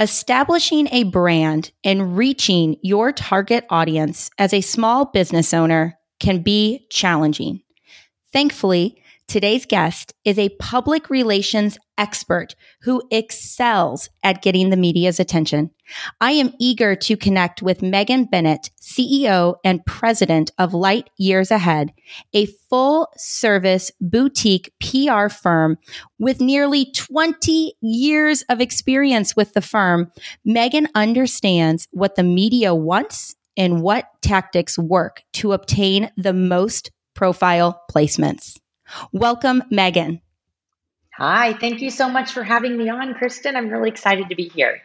Establishing a brand and reaching your target audience as a small business owner can be challenging. Thankfully, today's guest is a public relations expert who excels at getting the media's attention. I am eager to connect with Megan Bennett, CEO and president of Light Years Ahead, a full service boutique PR firm with nearly 20 years of experience with the firm. Megan understands what the media wants and what tactics work to obtain the most profile placements. Welcome, Megan. Hi, thank you so much for having me on, Kristen. I'm really excited to be here.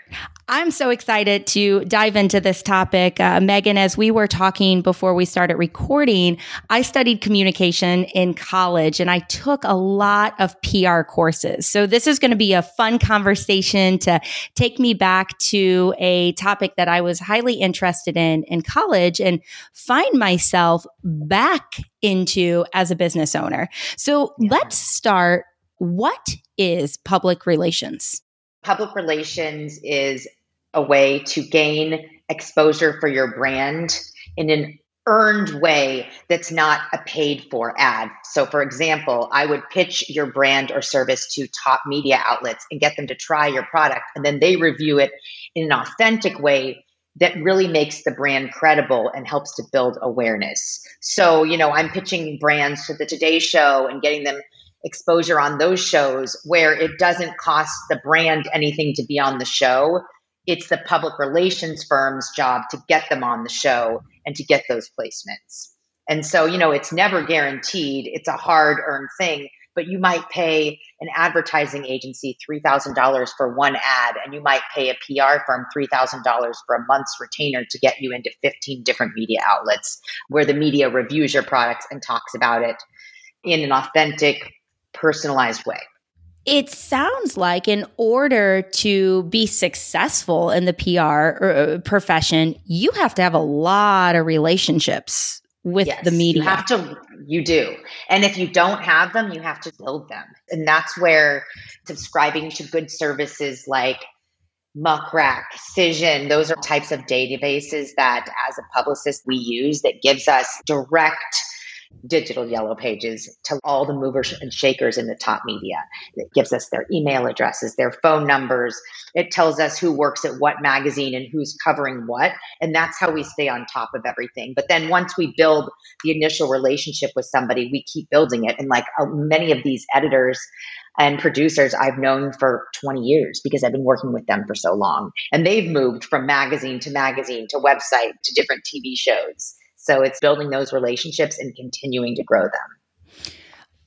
I'm so excited to dive into this topic. Uh, Megan, as we were talking before we started recording, I studied communication in college and I took a lot of PR courses. So this is going to be a fun conversation to take me back to a topic that I was highly interested in in college and find myself back into as a business owner. So yeah. let's start what is public relations? Public relations is a way to gain exposure for your brand in an earned way that's not a paid for ad. So, for example, I would pitch your brand or service to top media outlets and get them to try your product, and then they review it in an authentic way that really makes the brand credible and helps to build awareness. So, you know, I'm pitching brands to the Today Show and getting them exposure on those shows where it doesn't cost the brand anything to be on the show. It's the public relations firm's job to get them on the show and to get those placements. And so, you know, it's never guaranteed. It's a hard earned thing, but you might pay an advertising agency $3,000 for one ad, and you might pay a PR firm $3,000 for a month's retainer to get you into 15 different media outlets where the media reviews your products and talks about it in an authentic, personalized way. It sounds like in order to be successful in the PR uh, profession, you have to have a lot of relationships with yes, the media. You have to, you do. And if you don't have them, you have to build them. And that's where subscribing to good services like Muckrack, Cision, those are types of databases that as a publicist we use that gives us direct digital yellow pages to all the movers and shakers in the top media. It gives us their email addresses, their phone numbers. It tells us who works at what magazine and who's covering what. And that's how we stay on top of everything. But then once we build the initial relationship with somebody, we keep building it. And like uh, many of these editors, and producers I've known for 20 years because I've been working with them for so long. And they've moved from magazine to magazine to website to different TV shows. So it's building those relationships and continuing to grow them.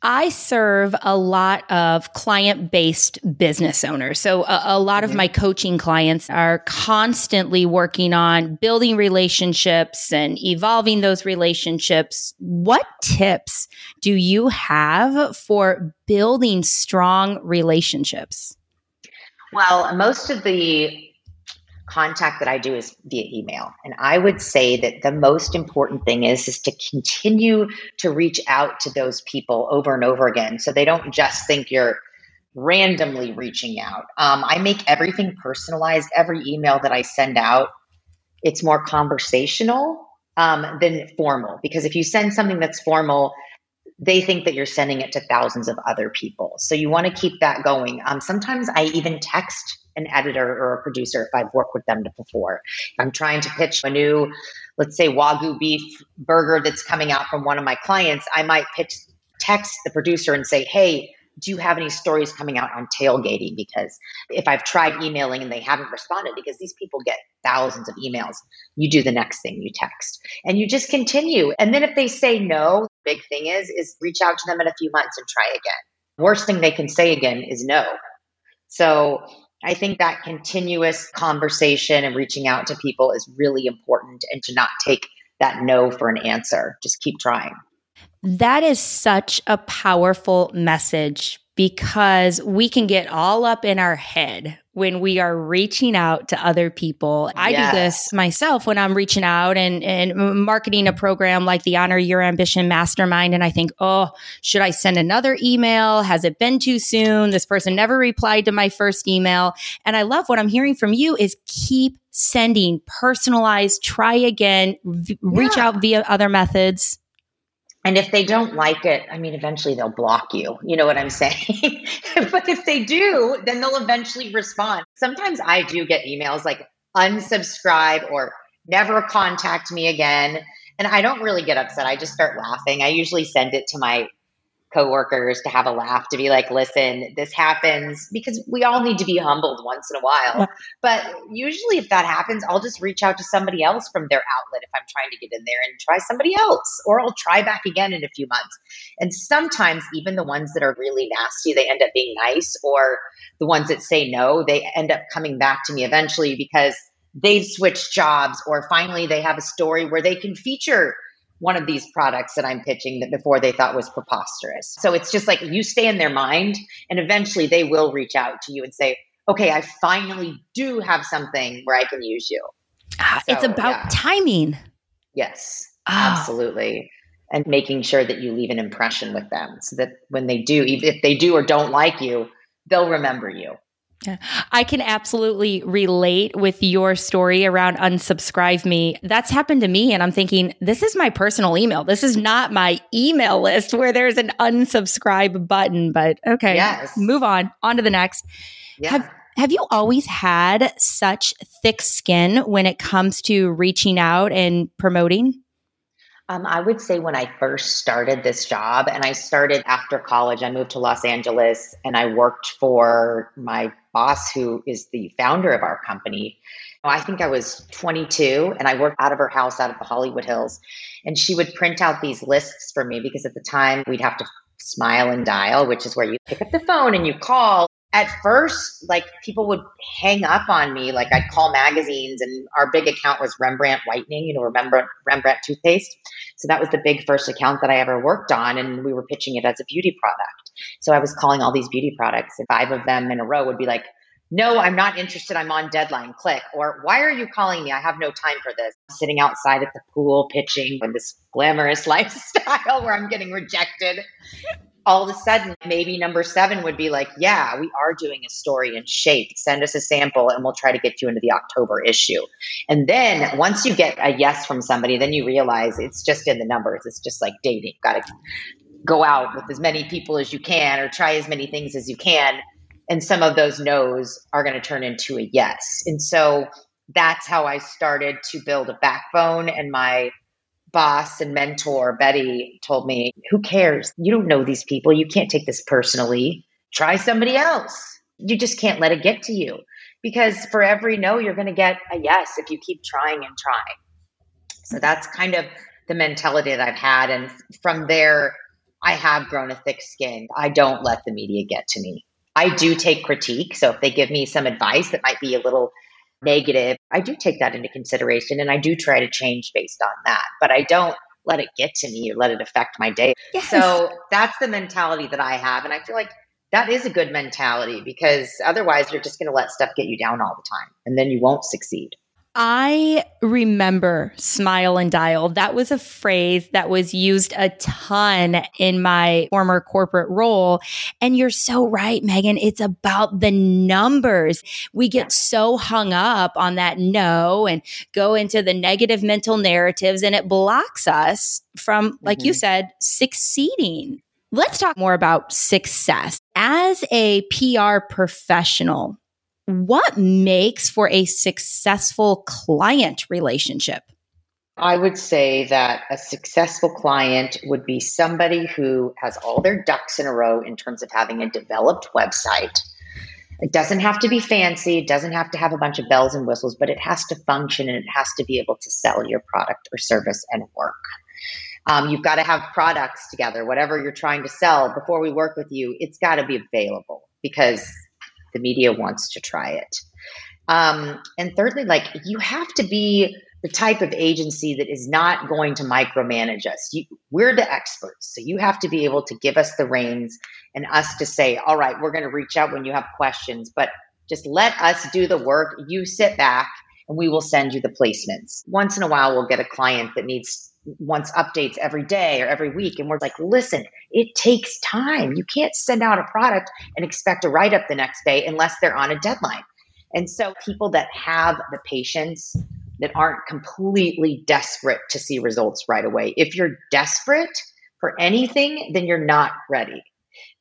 I serve a lot of client based business owners. So, a, a lot mm-hmm. of my coaching clients are constantly working on building relationships and evolving those relationships. What tips do you have for building strong relationships? Well, most of the contact that I do is via email. And I would say that the most important thing is is to continue to reach out to those people over and over again so they don't just think you're randomly reaching out. Um, I make everything personalized. Every email that I send out, it's more conversational um, than formal. Because if you send something that's formal, they think that you're sending it to thousands of other people. So you want to keep that going. Um, sometimes I even text an editor or a producer if I've worked with them before. I'm trying to pitch a new, let's say, Wagyu beef burger that's coming out from one of my clients, I might pitch, text the producer and say, hey, do you have any stories coming out on tailgating? Because if I've tried emailing and they haven't responded, because these people get thousands of emails, you do the next thing, you text. And you just continue. And then if they say no, big thing is, is reach out to them in a few months and try again. Worst thing they can say again is no. So I think that continuous conversation and reaching out to people is really important and to not take that no for an answer. Just keep trying. That is such a powerful message because we can get all up in our head when we are reaching out to other people. I yes. do this myself when I'm reaching out and, and marketing a program like the Honor Your Ambition Mastermind. And I think, oh, should I send another email? Has it been too soon? This person never replied to my first email. And I love what I'm hearing from you is keep sending personalized, try again, v- reach out via other methods. And if they don't like it, I mean, eventually they'll block you. You know what I'm saying? but if they do, then they'll eventually respond. Sometimes I do get emails like unsubscribe or never contact me again. And I don't really get upset. I just start laughing. I usually send it to my coworkers to have a laugh to be like listen this happens because we all need to be humbled once in a while. But usually if that happens i'll just reach out to somebody else from their outlet if i'm trying to get in there and try somebody else or i'll try back again in a few months. And sometimes even the ones that are really nasty they end up being nice or the ones that say no they end up coming back to me eventually because they've switched jobs or finally they have a story where they can feature one of these products that I'm pitching that before they thought was preposterous. So it's just like you stay in their mind and eventually they will reach out to you and say, okay, I finally do have something where I can use you. Ah, so, it's about yeah. timing. Yes, oh. absolutely. And making sure that you leave an impression with them so that when they do, if they do or don't like you, they'll remember you. Yeah. I can absolutely relate with your story around unsubscribe me. That's happened to me. And I'm thinking, this is my personal email. This is not my email list where there's an unsubscribe button. But okay, yes. move on. On to the next. Yeah. Have, have you always had such thick skin when it comes to reaching out and promoting? Um, I would say when I first started this job, and I started after college, I moved to Los Angeles and I worked for my boss, who is the founder of our company. I think I was 22 and I worked out of her house out of the Hollywood Hills. And she would print out these lists for me because at the time we'd have to smile and dial, which is where you pick up the phone and you call at first, like people would hang up on me. Like I'd call magazines, and our big account was Rembrandt Whitening, you know, Rembrandt, Rembrandt toothpaste. So that was the big first account that I ever worked on, and we were pitching it as a beauty product. So I was calling all these beauty products, and five of them in a row would be like, no, I'm not interested. I'm on deadline. Click. Or why are you calling me? I have no time for this. Sitting outside at the pool pitching in this glamorous lifestyle where I'm getting rejected all of a sudden, maybe number seven would be like, yeah, we are doing a story in shape. Send us a sample and we'll try to get you into the October issue. And then once you get a yes from somebody, then you realize it's just in the numbers. It's just like dating. Got to go out with as many people as you can or try as many things as you can. And some of those no's are going to turn into a yes. And so that's how I started to build a backbone and my boss and mentor, Betty, told me, Who cares? You don't know these people. You can't take this personally. Try somebody else. You just can't let it get to you because for every no, you're going to get a yes if you keep trying and trying. So that's kind of the mentality that I've had. And from there, I have grown a thick skin. I don't let the media get to me. I do take critique. So if they give me some advice that might be a little negative, I do take that into consideration and I do try to change based on that. But I don't let it get to me or let it affect my day. Yes. So that's the mentality that I have. And I feel like that is a good mentality because otherwise you're just going to let stuff get you down all the time and then you won't succeed. I remember smile and dial. That was a phrase that was used a ton in my former corporate role. And you're so right, Megan. It's about the numbers. We get so hung up on that no and go into the negative mental narratives, and it blocks us from, like mm-hmm. you said, succeeding. Let's talk more about success. As a PR professional, what makes for a successful client relationship? I would say that a successful client would be somebody who has all their ducks in a row in terms of having a developed website. It doesn't have to be fancy, it doesn't have to have a bunch of bells and whistles, but it has to function and it has to be able to sell your product or service and work. Um, you've got to have products together, whatever you're trying to sell before we work with you, it's got to be available because the media wants to try it. Um, and thirdly, like you have to be the type of agency that is not going to micromanage us. You, we're the experts. So you have to be able to give us the reins and us to say, all right, we're going to reach out when you have questions, but just let us do the work. You sit back and we will send you the placements. Once in a while, we'll get a client that needs wants updates every day or every week. And we're like, listen, it takes time. You can't send out a product and expect a write up the next day unless they're on a deadline. And so people that have the patience that aren't completely desperate to see results right away. If you're desperate for anything, then you're not ready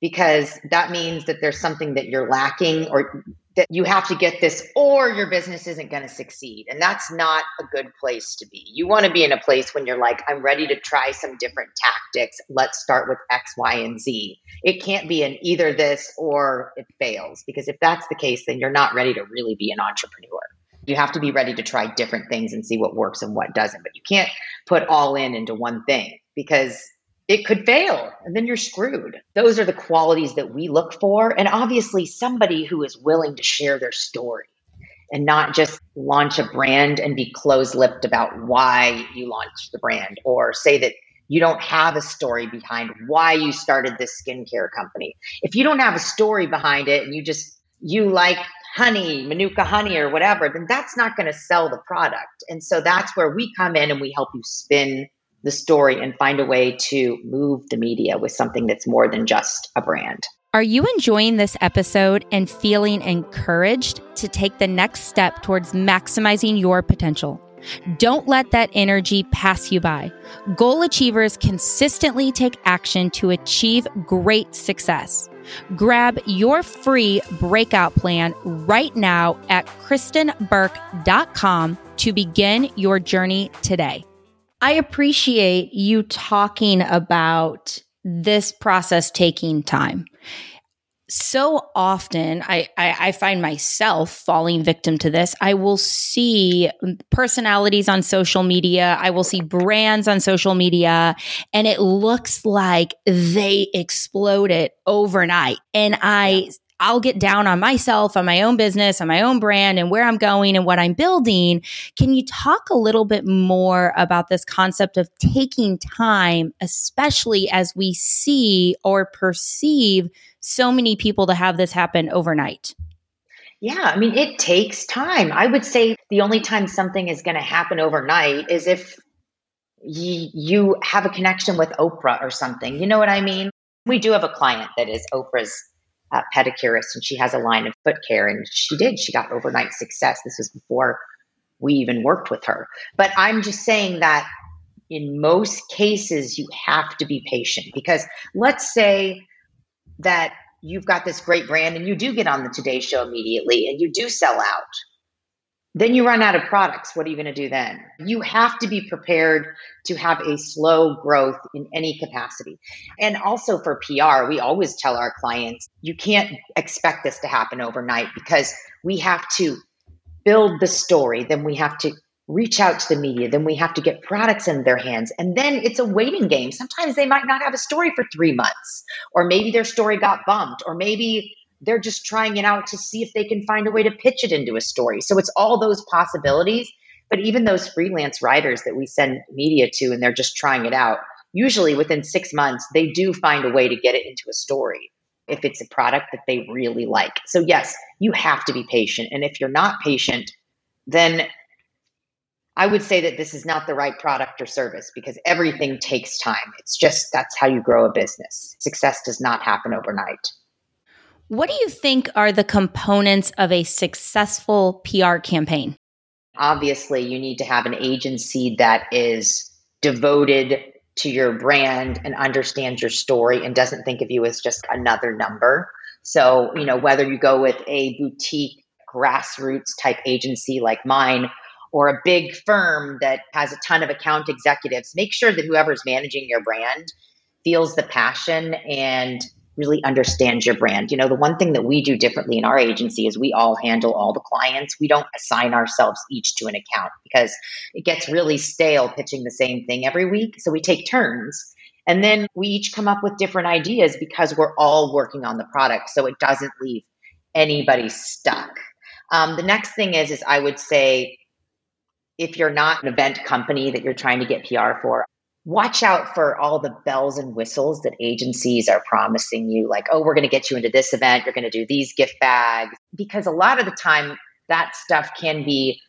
because that means that there's something that you're lacking or that you have to get this or your business isn't going to succeed. And that's not a good place to be. You want to be in a place when you're like, I'm ready to try some different tactics. Let's start with X, Y, and Z. It can't be an either this or it fails because if that's the case, then you're not ready to really be an entrepreneur. You have to be ready to try different things and see what works and what doesn't. But you can't put all in into one thing because it could fail and then you're screwed. Those are the qualities that we look for. And obviously, somebody who is willing to share their story and not just launch a brand and be close lipped about why you launched the brand or say that you don't have a story behind why you started this skincare company. If you don't have a story behind it and you just, you like honey, Manuka honey, or whatever, then that's not going to sell the product. And so that's where we come in and we help you spin the story and find a way to move the media with something that's more than just a brand. Are you enjoying this episode and feeling encouraged to take the next step towards maximizing your potential? Don't let that energy pass you by. Goal achievers consistently take action to achieve great success. Grab your free breakout plan right now at kristenburke.com to begin your journey today. I appreciate you talking about this process taking time. So often, I, I, I, find myself falling victim to this. I will see personalities on social media, I will see brands on social media, and it looks like they exploded overnight. And I I'll get down on myself, on my own business, on my own brand, and where I'm going and what I'm building. Can you talk a little bit more about this concept of taking time, especially as we see or perceive so many people to have this happen overnight? Yeah, I mean, it takes time. I would say the only time something is going to happen overnight is if y- you have a connection with Oprah or something. You know what I mean? We do have a client that is Oprah's uh, pedicurist and she has a line of foot care and she did. She got overnight success. This was before we even worked with her. But i'm just saying that in most cases you have to be patient because let's say that you've got this great brand and you do get on the today show immediately and you do sell out then you run out of products. What are you going to do then? You have to be prepared to have a slow growth in any capacity. And also for PR, we always tell our clients you can't expect this to happen overnight because we have to build the story, then we have to reach out to the media, then we have to get products in their hands. And then it's a waiting game. Sometimes they might not have a story for three months, or maybe their story got bumped, or maybe they're just trying it out to see if they can find a way to pitch it into a story. So it's all those possibilities. But even those freelance writers that we send media to and they're just trying it out, usually within six months, they do find a way to get it into a story if it's a product that they really like. So, yes, you have to be patient. And if you're not patient, then I would say that this is not the right product or service because everything takes time. It's just that's how you grow a business. Success does not happen overnight. What do you think are the components of a successful PR campaign? Obviously, you need to have an agency that is devoted to your brand and understands your story and doesn't think of you as just another number. So, you know, whether you go with a boutique grassroots type agency like mine or a big firm that has a ton of account executives, make sure that whoever's managing your brand feels the passion and really understands your brand. You know, the one thing that we do differently in our agency is we all handle all the clients. We don't assign ourselves each to an account because it gets really stale pitching the same thing every week. So we take turns. And then we each come up with different ideas because we're all working on the product. So it doesn't leave anybody stuck. Um, the next thing is, is I would say, if you're not an event company that you're trying to get PR for, watch out for all the bells and whistles that agencies are promising you, like, oh, we're going to get you into this event, you're going to do these gift bags, because a lot of the time that stuff can be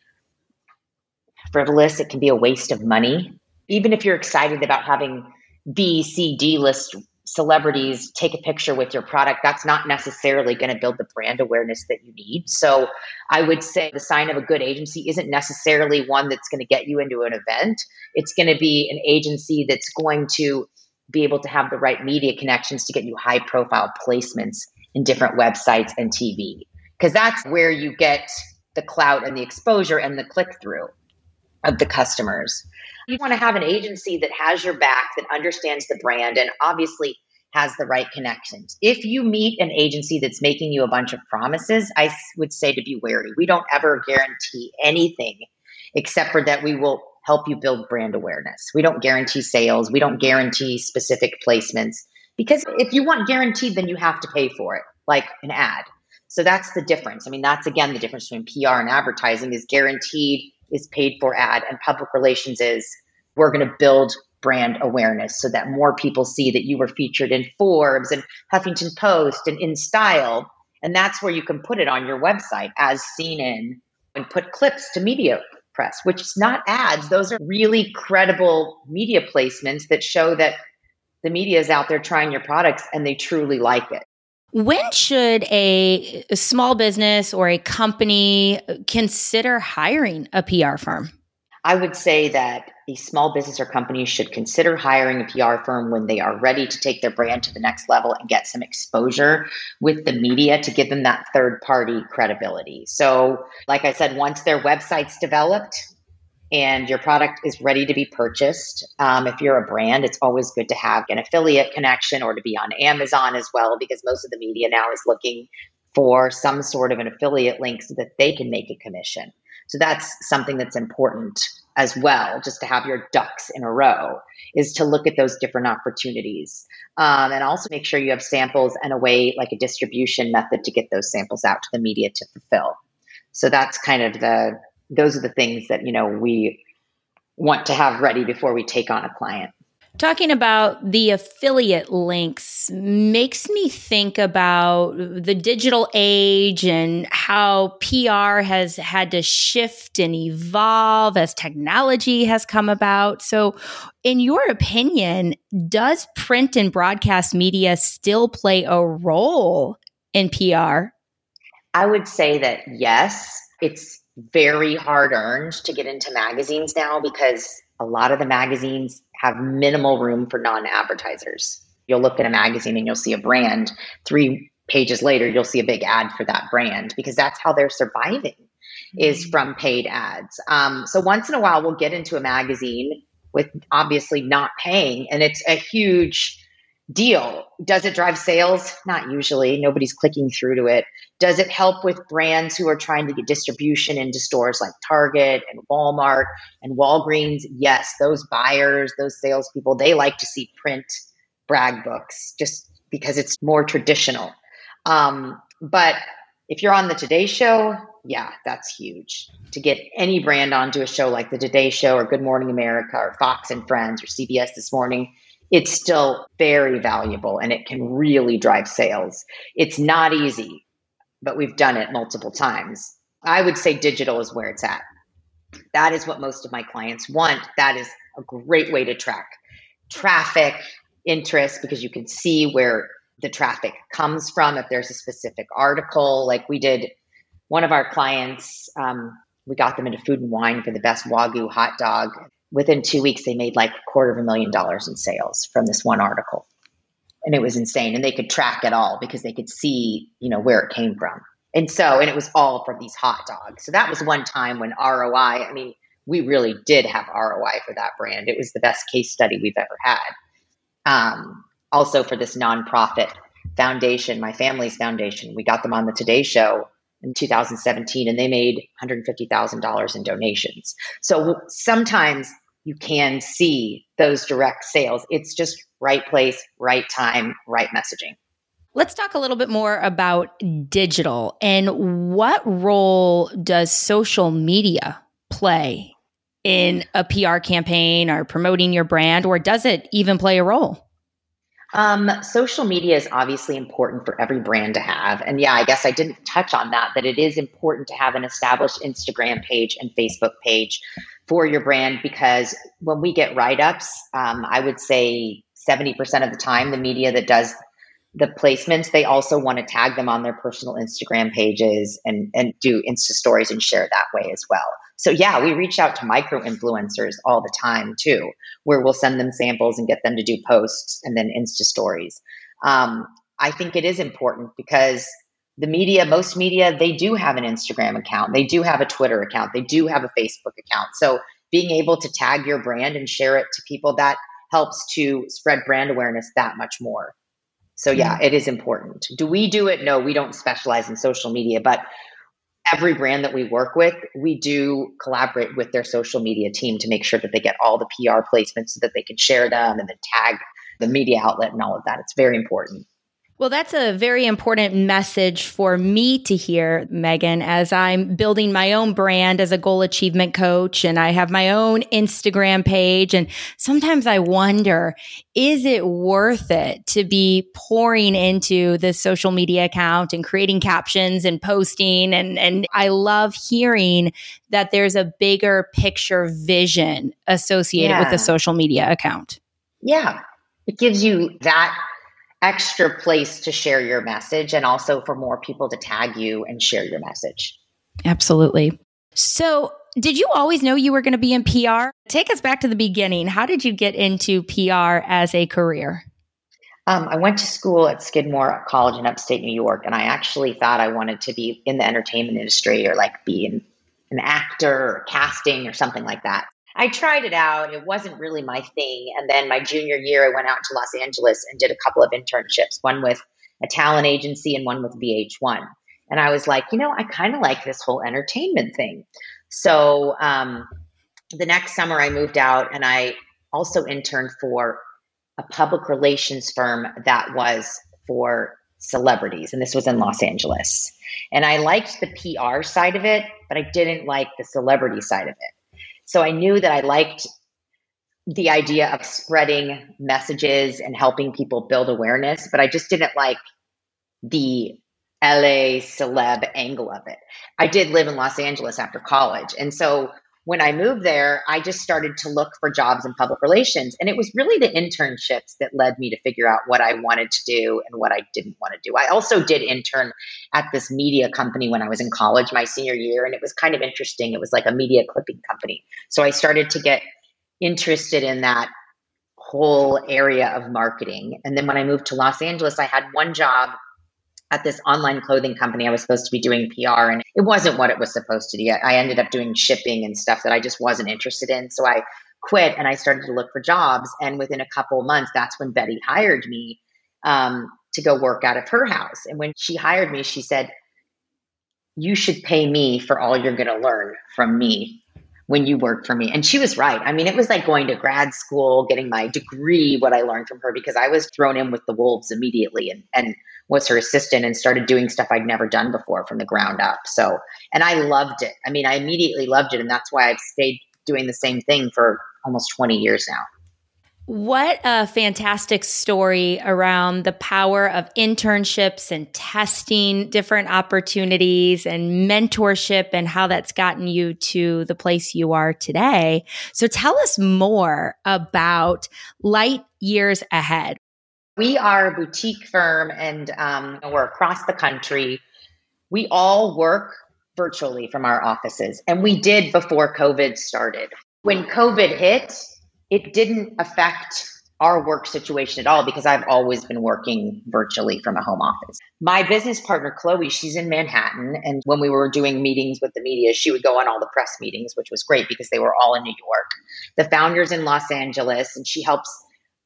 frivolous, it can be a waste of money. Even if you're excited about having B, C, D list celebrities take a picture with your product, that's not necessarily going to build the brand awareness that you need. So I would say the sign of a good agency isn't necessarily one that's going to get you into an event. It's going to be an agency that's going to be able to have the right media connections to get you high profile placements in different websites and TV. Because that's where you get the clout and the exposure and the click through of the customers. You want to have an agency that has your back, that understands the brand, and obviously has the right connections. If you meet an agency that's making you a bunch of promises, I would say to be wary. We don't ever guarantee anything except for that we will help you build brand awareness. We don't guarantee sales, we don't guarantee specific placements because if you want guaranteed, then you have to pay for it, like an ad. So that's the difference. I mean, that's again the difference between PR and advertising is guaranteed is paid for ad and public relations is we're going to build brand awareness so that more people see that you were featured in Forbes and Huffington Post and in style. And that's where you can put it on your website as seen in and put clips to media press, which is not ads. Those are really credible media placements that show that the media is out there trying your products and they truly like it. When should a, a small business or a company consider hiring a PR firm? I would say that a small business or company should consider hiring a PR firm when they are ready to take their brand to the next level and get some exposure with the media to give them that third party credibility. So, like I said, once their website's developed, and your product is ready to be purchased. Um, if you're a brand, it's always good to have an affiliate connection or to be on Amazon as well, because most of the media now is looking for some sort of an affiliate link so that they can make a commission. So that's something that's important as well, just to have your ducks in a row, is to look at those different opportunities. Um, and also make sure you have samples and a way, like a distribution method, to get those samples out to the media to fulfill. So that's kind of the those are the things that you know we want to have ready before we take on a client Talking about the affiliate links makes me think about the digital age and how PR has had to shift and evolve as technology has come about. So, in your opinion, does print and broadcast media still play a role in PR? I would say that yes, it's very hard earned to get into magazines now because a lot of the magazines have minimal room for non advertisers. You'll look at a magazine and you'll see a brand. Three pages later, you'll see a big ad for that brand because that's how they're surviving is mm-hmm. from paid ads. Um, so once in a while, we'll get into a magazine with obviously not paying, and it's a huge deal. Does it drive sales? Not usually. Nobody's clicking through to it. Does it help with brands who are trying to get distribution into stores like Target and Walmart and Walgreens? Yes, those buyers, those salespeople, they like to see print brag books just because it's more traditional. Um, but if you're on the Today Show, yeah, that's huge. To get any brand onto a show like the Today Show or Good Morning America or Fox and Friends or CBS This Morning, it's still very valuable and it can really drive sales. It's not easy, but we've done it multiple times. I would say digital is where it's at. That is what most of my clients want. That is a great way to track traffic, interest, because you can see where the traffic comes from. If there's a specific article, like we did one of our clients, um, we got them into food and wine for the best Wagyu hot dog within two weeks, they made like a quarter of a million dollars in sales from this one article. And it was insane. And they could track it all because they could see, you know, where it came from. And so, and it was all from these hot dogs. So that was one time when ROI, I mean, we really did have ROI for that brand. It was the best case study we've ever had. Um, also, for this nonprofit foundation, my family's foundation, we got them on the Today Show in 2017 and they made $150,000 in donations. So sometimes you can see those direct sales. It's just right place, right time, right messaging. Let's talk a little bit more about digital and what role does social media play in a PR campaign or promoting your brand, or does it even play a role? Um, social media is obviously important for every brand to have. And yeah, I guess I didn't touch on that, that it is important to have an established Instagram page and Facebook page for your brand because when we get write ups, um, I would say 70% of the time, the media that does the placements, they also want to tag them on their personal Instagram pages and, and do Insta stories and share that way as well. So yeah, we reach out to micro influencers all the time too, where we'll send them samples and get them to do posts and then Insta stories. Um, I think it is important because the media, most media, they do have an Instagram account, they do have a Twitter account, they do have a Facebook account. So being able to tag your brand and share it to people that helps to spread brand awareness that much more. So yeah, it is important. Do we do it? No, we don't specialize in social media, but every brand that we work with, we do collaborate with their social media team to make sure that they get all the PR placements so that they can share them and then tag the media outlet and all of that. It's very important. Well, that's a very important message for me to hear, Megan, as I'm building my own brand as a goal achievement coach and I have my own Instagram page. And sometimes I wonder, is it worth it to be pouring into the social media account and creating captions and posting? And, and I love hearing that there's a bigger picture vision associated yeah. with the social media account. Yeah. It gives you that extra place to share your message and also for more people to tag you and share your message. Absolutely. So, did you always know you were going to be in PR? Take us back to the beginning. How did you get into PR as a career? Um, I went to school at Skidmore College in upstate New York, and I actually thought I wanted to be in the entertainment industry or like be an, an actor or casting or something like that. I tried it out. It wasn't really my thing. And then my junior year, I went out to Los Angeles and did a couple of internships, one with a talent agency and one with VH1. And I was like, you know, I kind of like this whole entertainment thing. So um, the next summer, I moved out and I also interned for a public relations firm that was for celebrities. And this was in Los Angeles. And I liked the PR side of it, but I didn't like the celebrity side of it. So I knew that I liked the idea of spreading messages and helping people build awareness, but I just didn't like the LA celeb angle of it. I did live in Los Angeles after college. And so when I moved there, I just started to look for jobs in public relations. And it was really the internships that led me to figure out what I wanted to do and what I didn't want to do. I also did intern at this media company when I was in college my senior year, and it was kind of interesting. It was like a media clipping company. So I started to get interested in that whole area of marketing. And then when I moved to Los Angeles, I had one job at this online clothing company. I was supposed to be doing PR and it wasn't what it was supposed to be. I ended up doing shipping and stuff that I just wasn't interested in. So I quit and I started to look for jobs. And within a couple months, that's when Betty hired me um, to go work out of her house. And when she hired me, she said, You should pay me for all you're going to learn from me when you work for me. And she was right. I mean, it was like going to grad school, getting my degree, what I learned from her, because I was thrown in with the wolves immediately and, and was her assistant and started doing stuff I'd never done before from the ground up. So, and I loved it. I mean, I immediately loved it. And that's why I've stayed doing the same thing for almost 20 years now. What a fantastic story around the power of internships and testing different opportunities and mentorship and how that's gotten you to the place you are today. So tell us more about Light Years Ahead. We are a boutique firm and um, we're across the country. We all work virtually from our offices, and we did before COVID started. When COVID hit, it didn't affect our work situation at all because I've always been working virtually from a home office. My business partner, Chloe, she's in Manhattan. And when we were doing meetings with the media, she would go on all the press meetings, which was great because they were all in New York. The founder's in Los Angeles, and she helps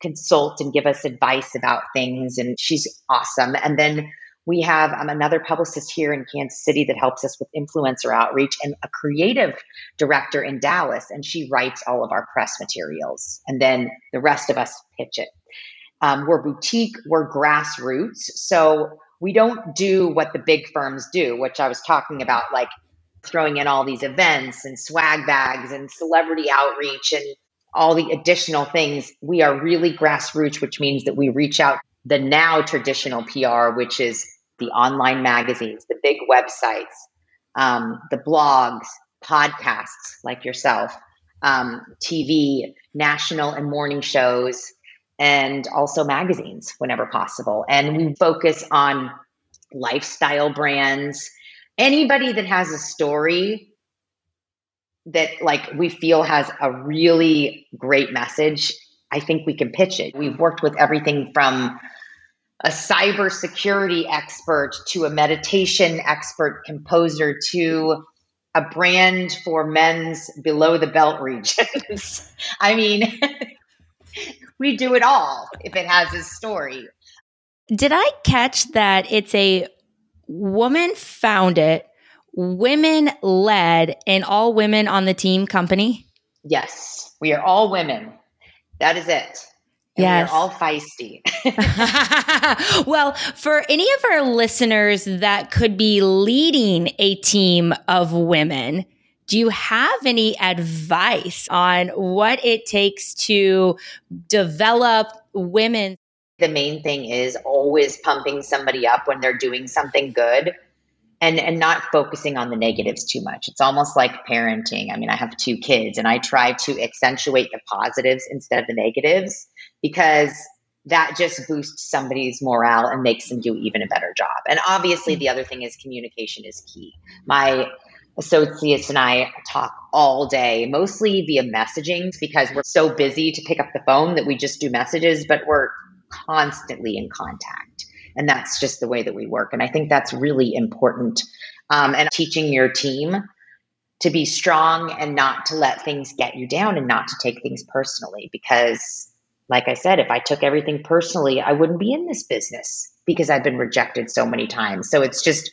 consult and give us advice about things. And she's awesome. And then we have um, another publicist here in Kansas City that helps us with influencer outreach and a creative director in Dallas. And she writes all of our press materials. And then the rest of us pitch it. Um, we're boutique, we're grassroots. So we don't do what the big firms do, which I was talking about, like throwing in all these events and swag bags and celebrity outreach and all the additional things. We are really grassroots, which means that we reach out the now traditional PR, which is the online magazines, the big websites, um, the blogs, podcasts like yourself, um, TV, national and morning shows, and also magazines whenever possible. And we focus on lifestyle brands. Anybody that has a story that like we feel has a really great message, I think we can pitch it. We've worked with everything from a cybersecurity expert to a meditation expert composer to a brand for men's below the belt regions. I mean, we do it all if it has a story. Did I catch that it's a woman founded, it, women led, and all women on the team company? Yes, we are all women. That is it. And yes. We're all feisty. well, for any of our listeners that could be leading a team of women, do you have any advice on what it takes to develop women? The main thing is always pumping somebody up when they're doing something good and and not focusing on the negatives too much. It's almost like parenting. I mean, I have two kids and I try to accentuate the positives instead of the negatives because that just boosts somebody's morale and makes them do even a better job. And obviously the other thing is communication is key. My associates and I talk all day, mostly via messaging because we're so busy to pick up the phone that we just do messages, but we're constantly in contact. And that's just the way that we work. And I think that's really important. Um, and teaching your team to be strong and not to let things get you down and not to take things personally. Because, like I said, if I took everything personally, I wouldn't be in this business because I've been rejected so many times. So it's just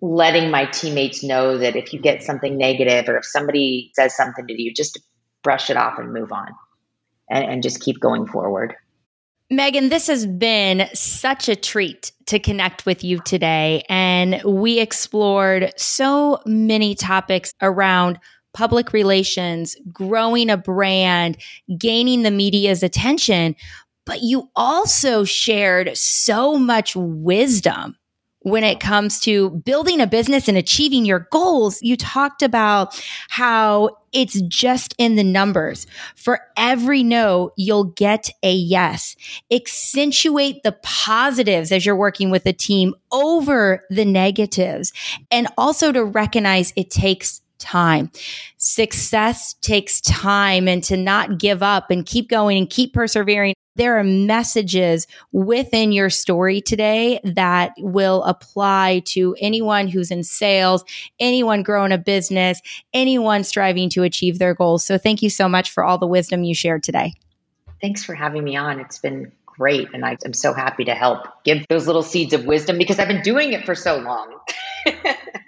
letting my teammates know that if you get something negative or if somebody says something to you, just brush it off and move on and, and just keep going forward. Megan, this has been such a treat to connect with you today. And we explored so many topics around public relations, growing a brand, gaining the media's attention. But you also shared so much wisdom when it comes to building a business and achieving your goals. You talked about how it's just in the numbers. For every no, you'll get a yes. Accentuate the positives as you're working with a team over the negatives and also to recognize it takes time. Success takes time and to not give up and keep going and keep persevering there are messages within your story today that will apply to anyone who's in sales, anyone growing a business, anyone striving to achieve their goals. So thank you so much for all the wisdom you shared today. Thanks for having me on. It's been great. And I, am so happy to help give those little seeds of wisdom because I've been doing it for so long.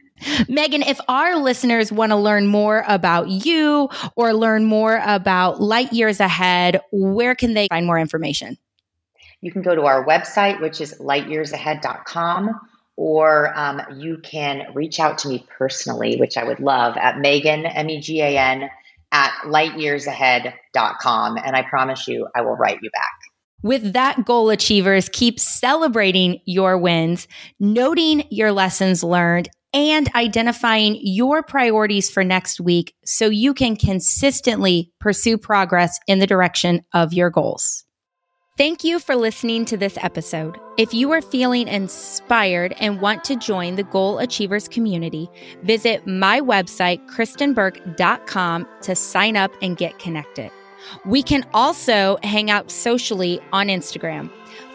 Megan, if our listeners want to learn more about you or learn more about Light Years Ahead, where can they find more information? You can go to our website, which is lightyearsahead.com, or um, you can reach out to me personally, which I would love at Megan, M E G A N, at lightyearsahead.com. And I promise you, I will write you back. With that goal, achievers, keep celebrating your wins, noting your lessons learned, and identifying your priorities for next week so you can consistently pursue progress in the direction of your goals. Thank you for listening to this episode. If you are feeling inspired and want to join the Goal Achievers community, visit my website, kristenburke.com, to sign up and get connected. We can also hang out socially on Instagram.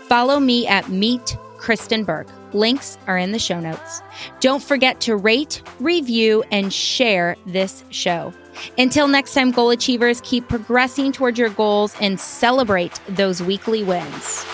Follow me at Meet Kristen Burke. Links are in the show notes. Don't forget to rate, review, and share this show. Until next time, goal achievers, keep progressing towards your goals and celebrate those weekly wins.